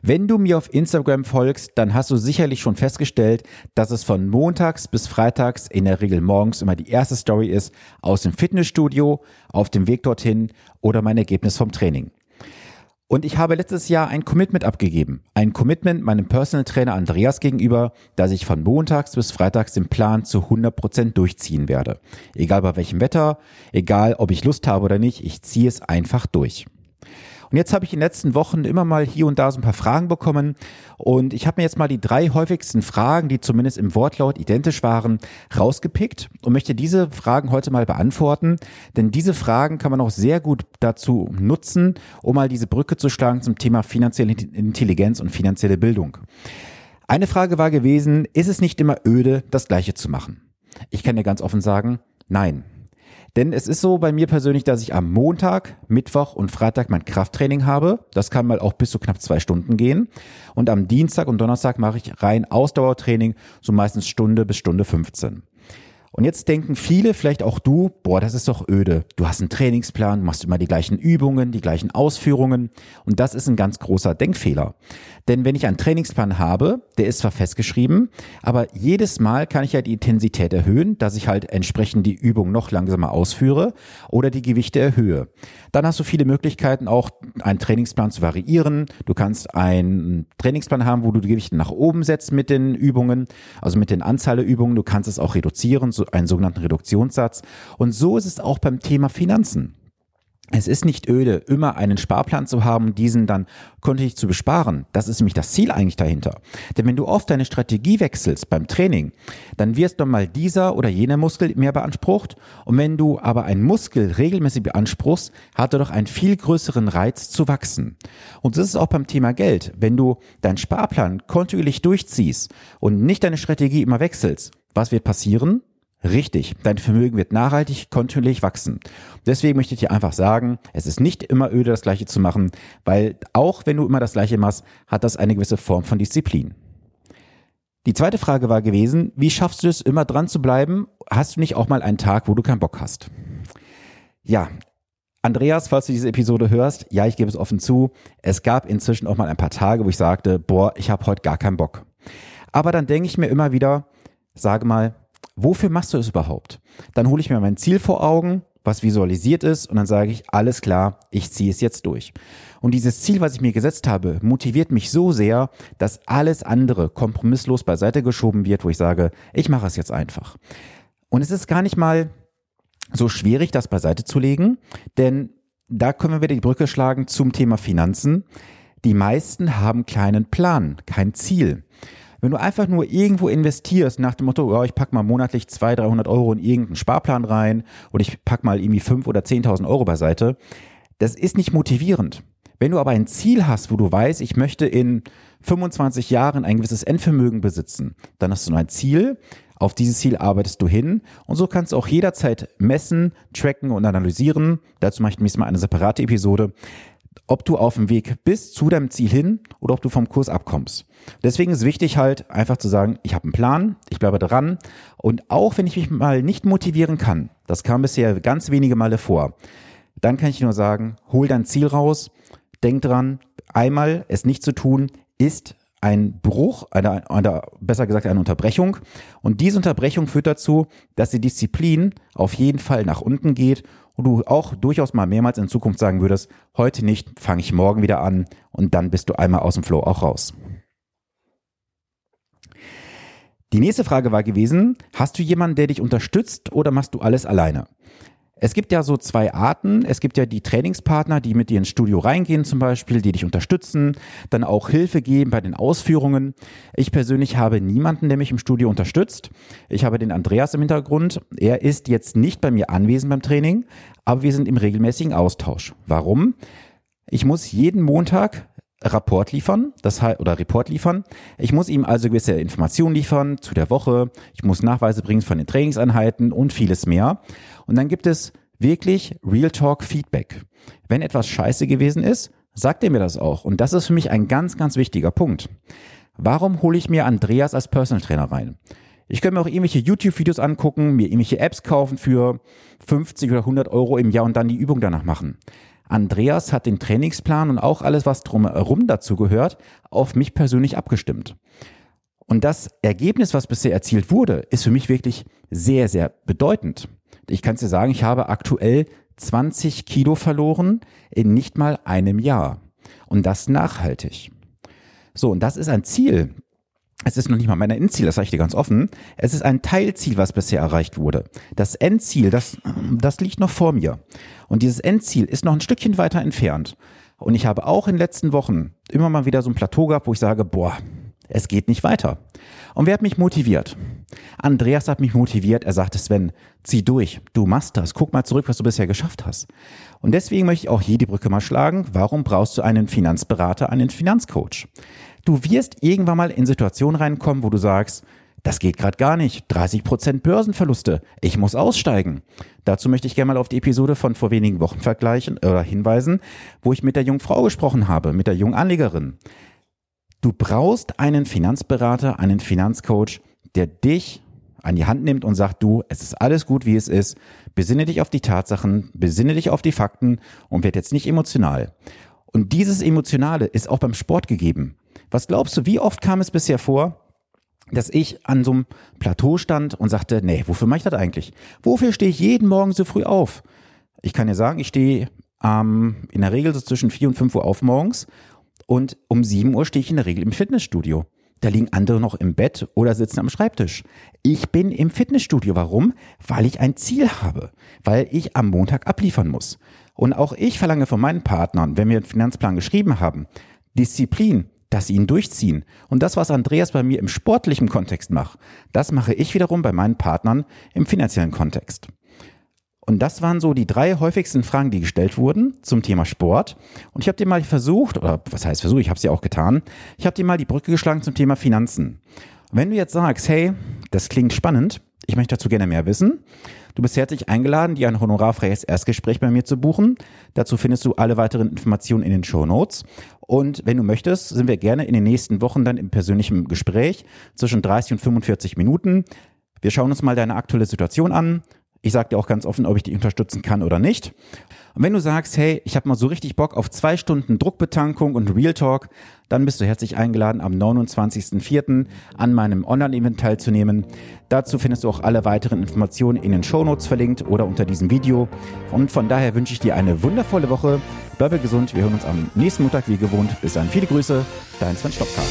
Wenn du mir auf Instagram folgst, dann hast du sicherlich schon festgestellt, dass es von montags bis freitags in der Regel morgens immer die erste Story ist aus dem Fitnessstudio, auf dem Weg dorthin oder mein Ergebnis vom Training. Und ich habe letztes Jahr ein Commitment abgegeben. Ein Commitment meinem Personal Trainer Andreas gegenüber, dass ich von montags bis freitags den Plan zu 100 Prozent durchziehen werde. Egal bei welchem Wetter, egal ob ich Lust habe oder nicht, ich ziehe es einfach durch. Und jetzt habe ich in den letzten Wochen immer mal hier und da so ein paar Fragen bekommen und ich habe mir jetzt mal die drei häufigsten Fragen, die zumindest im Wortlaut identisch waren, rausgepickt und möchte diese Fragen heute mal beantworten, denn diese Fragen kann man auch sehr gut dazu nutzen, um mal diese Brücke zu schlagen zum Thema finanzielle Intelligenz und finanzielle Bildung. Eine Frage war gewesen, ist es nicht immer öde, das Gleiche zu machen? Ich kann dir ganz offen sagen, nein. Denn es ist so bei mir persönlich, dass ich am Montag, Mittwoch und Freitag mein Krafttraining habe. Das kann mal auch bis zu knapp zwei Stunden gehen. Und am Dienstag und Donnerstag mache ich rein Ausdauertraining, so meistens Stunde bis Stunde 15. Und jetzt denken viele, vielleicht auch du, boah, das ist doch öde. Du hast einen Trainingsplan, machst immer die gleichen Übungen, die gleichen Ausführungen. Und das ist ein ganz großer Denkfehler. Denn wenn ich einen Trainingsplan habe, der ist zwar festgeschrieben, aber jedes Mal kann ich ja die Intensität erhöhen, dass ich halt entsprechend die Übung noch langsamer ausführe oder die Gewichte erhöhe. Dann hast du viele Möglichkeiten, auch einen Trainingsplan zu variieren. Du kannst einen Trainingsplan haben, wo du die Gewichte nach oben setzt mit den Übungen, also mit den Anzahl der Übungen. Du kannst es auch reduzieren, einen sogenannten Reduktionssatz. Und so ist es auch beim Thema Finanzen. Es ist nicht öde, immer einen Sparplan zu haben, diesen dann kontinuierlich zu besparen. Das ist nämlich das Ziel eigentlich dahinter. Denn wenn du oft deine Strategie wechselst beim Training, dann wirst dann mal dieser oder jener Muskel mehr beansprucht. Und wenn du aber einen Muskel regelmäßig beanspruchst, hat er doch einen viel größeren Reiz zu wachsen. Und das ist auch beim Thema Geld. Wenn du deinen Sparplan kontinuierlich durchziehst und nicht deine Strategie immer wechselst, was wird passieren? Richtig, dein Vermögen wird nachhaltig, kontinuierlich wachsen. Deswegen möchte ich dir einfach sagen, es ist nicht immer öde, das Gleiche zu machen, weil auch wenn du immer das Gleiche machst, hat das eine gewisse Form von Disziplin. Die zweite Frage war gewesen, wie schaffst du es, immer dran zu bleiben? Hast du nicht auch mal einen Tag, wo du keinen Bock hast? Ja, Andreas, falls du diese Episode hörst, ja, ich gebe es offen zu, es gab inzwischen auch mal ein paar Tage, wo ich sagte, boah, ich habe heute gar keinen Bock. Aber dann denke ich mir immer wieder, sage mal, wofür machst du es überhaupt? Dann hole ich mir mein Ziel vor Augen, was visualisiert ist, und dann sage ich, alles klar, ich ziehe es jetzt durch. Und dieses Ziel, was ich mir gesetzt habe, motiviert mich so sehr, dass alles andere kompromisslos beiseite geschoben wird, wo ich sage, ich mache es jetzt einfach. Und es ist gar nicht mal so schwierig, das beiseite zu legen, denn da können wir wieder die Brücke schlagen zum Thema Finanzen. Die meisten haben keinen Plan, kein Ziel. Wenn du einfach nur irgendwo investierst nach dem Motto, ja, ich pack mal monatlich 200, 300 Euro in irgendeinen Sparplan rein oder ich pack mal irgendwie 5 oder 10.000 Euro beiseite, das ist nicht motivierend. Wenn du aber ein Ziel hast, wo du weißt, ich möchte in 25 Jahren ein gewisses Endvermögen besitzen, dann hast du ein Ziel, auf dieses Ziel arbeitest du hin und so kannst du auch jederzeit messen, tracken und analysieren. Dazu mache ich nächstes Mal eine separate Episode ob du auf dem Weg bist zu deinem Ziel hin oder ob du vom Kurs abkommst. Deswegen ist wichtig halt einfach zu sagen, ich habe einen Plan, ich bleibe dran und auch wenn ich mich mal nicht motivieren kann, das kam bisher ganz wenige Male vor, dann kann ich nur sagen, hol dein Ziel raus, denk dran, einmal es nicht zu tun, ist ein Bruch, eine, eine, besser gesagt eine Unterbrechung. Und diese Unterbrechung führt dazu, dass die Disziplin auf jeden Fall nach unten geht und du auch durchaus mal mehrmals in Zukunft sagen würdest, heute nicht, fange ich morgen wieder an und dann bist du einmal aus dem Flow auch raus. Die nächste Frage war gewesen, hast du jemanden, der dich unterstützt oder machst du alles alleine? Es gibt ja so zwei Arten. Es gibt ja die Trainingspartner, die mit dir ins Studio reingehen zum Beispiel, die dich unterstützen, dann auch Hilfe geben bei den Ausführungen. Ich persönlich habe niemanden, der mich im Studio unterstützt. Ich habe den Andreas im Hintergrund. Er ist jetzt nicht bei mir anwesend beim Training, aber wir sind im regelmäßigen Austausch. Warum? Ich muss jeden Montag Rapport liefern, das heißt, oder Report liefern. Ich muss ihm also gewisse Informationen liefern zu der Woche. Ich muss Nachweise bringen von den Trainingseinheiten und vieles mehr. Und dann gibt es wirklich Real Talk Feedback. Wenn etwas scheiße gewesen ist, sagt er mir das auch. Und das ist für mich ein ganz, ganz wichtiger Punkt. Warum hole ich mir Andreas als Personal Trainer rein? Ich könnte mir auch irgendwelche YouTube-Videos angucken, mir irgendwelche Apps kaufen für 50 oder 100 Euro im Jahr und dann die Übung danach machen. Andreas hat den Trainingsplan und auch alles, was drumherum dazu gehört, auf mich persönlich abgestimmt. Und das Ergebnis, was bisher erzielt wurde, ist für mich wirklich sehr, sehr bedeutend. Ich kann dir sagen, ich habe aktuell 20 Kilo verloren in nicht mal einem Jahr. Und das nachhaltig. So, und das ist ein Ziel. Es ist noch nicht mal mein Endziel, das sage ich dir ganz offen. Es ist ein Teilziel, was bisher erreicht wurde. Das Endziel, das, das liegt noch vor mir. Und dieses Endziel ist noch ein Stückchen weiter entfernt. Und ich habe auch in den letzten Wochen immer mal wieder so ein Plateau gehabt, wo ich sage, boah, es geht nicht weiter. Und wer hat mich motiviert? Andreas hat mich motiviert. Er sagte, Sven, zieh durch. Du machst das. Guck mal zurück, was du bisher geschafft hast. Und deswegen möchte ich auch hier die Brücke mal schlagen. Warum brauchst du einen Finanzberater, einen Finanzcoach? Du wirst irgendwann mal in Situationen reinkommen, wo du sagst, das geht gerade gar nicht. 30 Prozent Börsenverluste. Ich muss aussteigen. Dazu möchte ich gerne mal auf die Episode von vor wenigen Wochen vergleichen oder hinweisen, wo ich mit der jungen Frau gesprochen habe, mit der jungen Anlegerin. Du brauchst einen Finanzberater, einen Finanzcoach, der dich an die Hand nimmt und sagt, du, es ist alles gut, wie es ist. Besinne dich auf die Tatsachen, besinne dich auf die Fakten und werd jetzt nicht emotional. Und dieses Emotionale ist auch beim Sport gegeben. Was glaubst du, wie oft kam es bisher vor, dass ich an so einem Plateau stand und sagte, nee, wofür mache ich das eigentlich? Wofür stehe ich jeden Morgen so früh auf? Ich kann dir sagen, ich stehe ähm, in der Regel so zwischen 4 und 5 Uhr auf morgens und um 7 Uhr stehe ich in der Regel im Fitnessstudio. Da liegen andere noch im Bett oder sitzen am Schreibtisch. Ich bin im Fitnessstudio. Warum? Weil ich ein Ziel habe. Weil ich am Montag abliefern muss. Und auch ich verlange von meinen Partnern, wenn wir einen Finanzplan geschrieben haben, Disziplin, dass sie ihn durchziehen. Und das, was Andreas bei mir im sportlichen Kontext macht, das mache ich wiederum bei meinen Partnern im finanziellen Kontext. Und das waren so die drei häufigsten Fragen, die gestellt wurden zum Thema Sport. Und ich habe dir mal versucht, oder was heißt versucht, ich habe es ja auch getan, ich habe dir mal die Brücke geschlagen zum Thema Finanzen. Wenn du jetzt sagst, hey, das klingt spannend, ich möchte dazu gerne mehr wissen, du bist herzlich eingeladen, dir ein honorarfreies Erstgespräch bei mir zu buchen. Dazu findest du alle weiteren Informationen in den Show Notes. Und wenn du möchtest, sind wir gerne in den nächsten Wochen dann im persönlichen Gespräch zwischen 30 und 45 Minuten. Wir schauen uns mal deine aktuelle Situation an, ich sage dir auch ganz offen, ob ich dich unterstützen kann oder nicht. Und wenn du sagst, hey, ich habe mal so richtig Bock auf zwei Stunden Druckbetankung und Real Talk, dann bist du herzlich eingeladen, am 29.04. an meinem Online-Event teilzunehmen. Dazu findest du auch alle weiteren Informationen in den Shownotes verlinkt oder unter diesem Video. Und von daher wünsche ich dir eine wundervolle Woche. Bleibe gesund. Wir hören uns am nächsten Montag wie gewohnt. Bis dann. Viele Grüße. Dein Sven Stopka.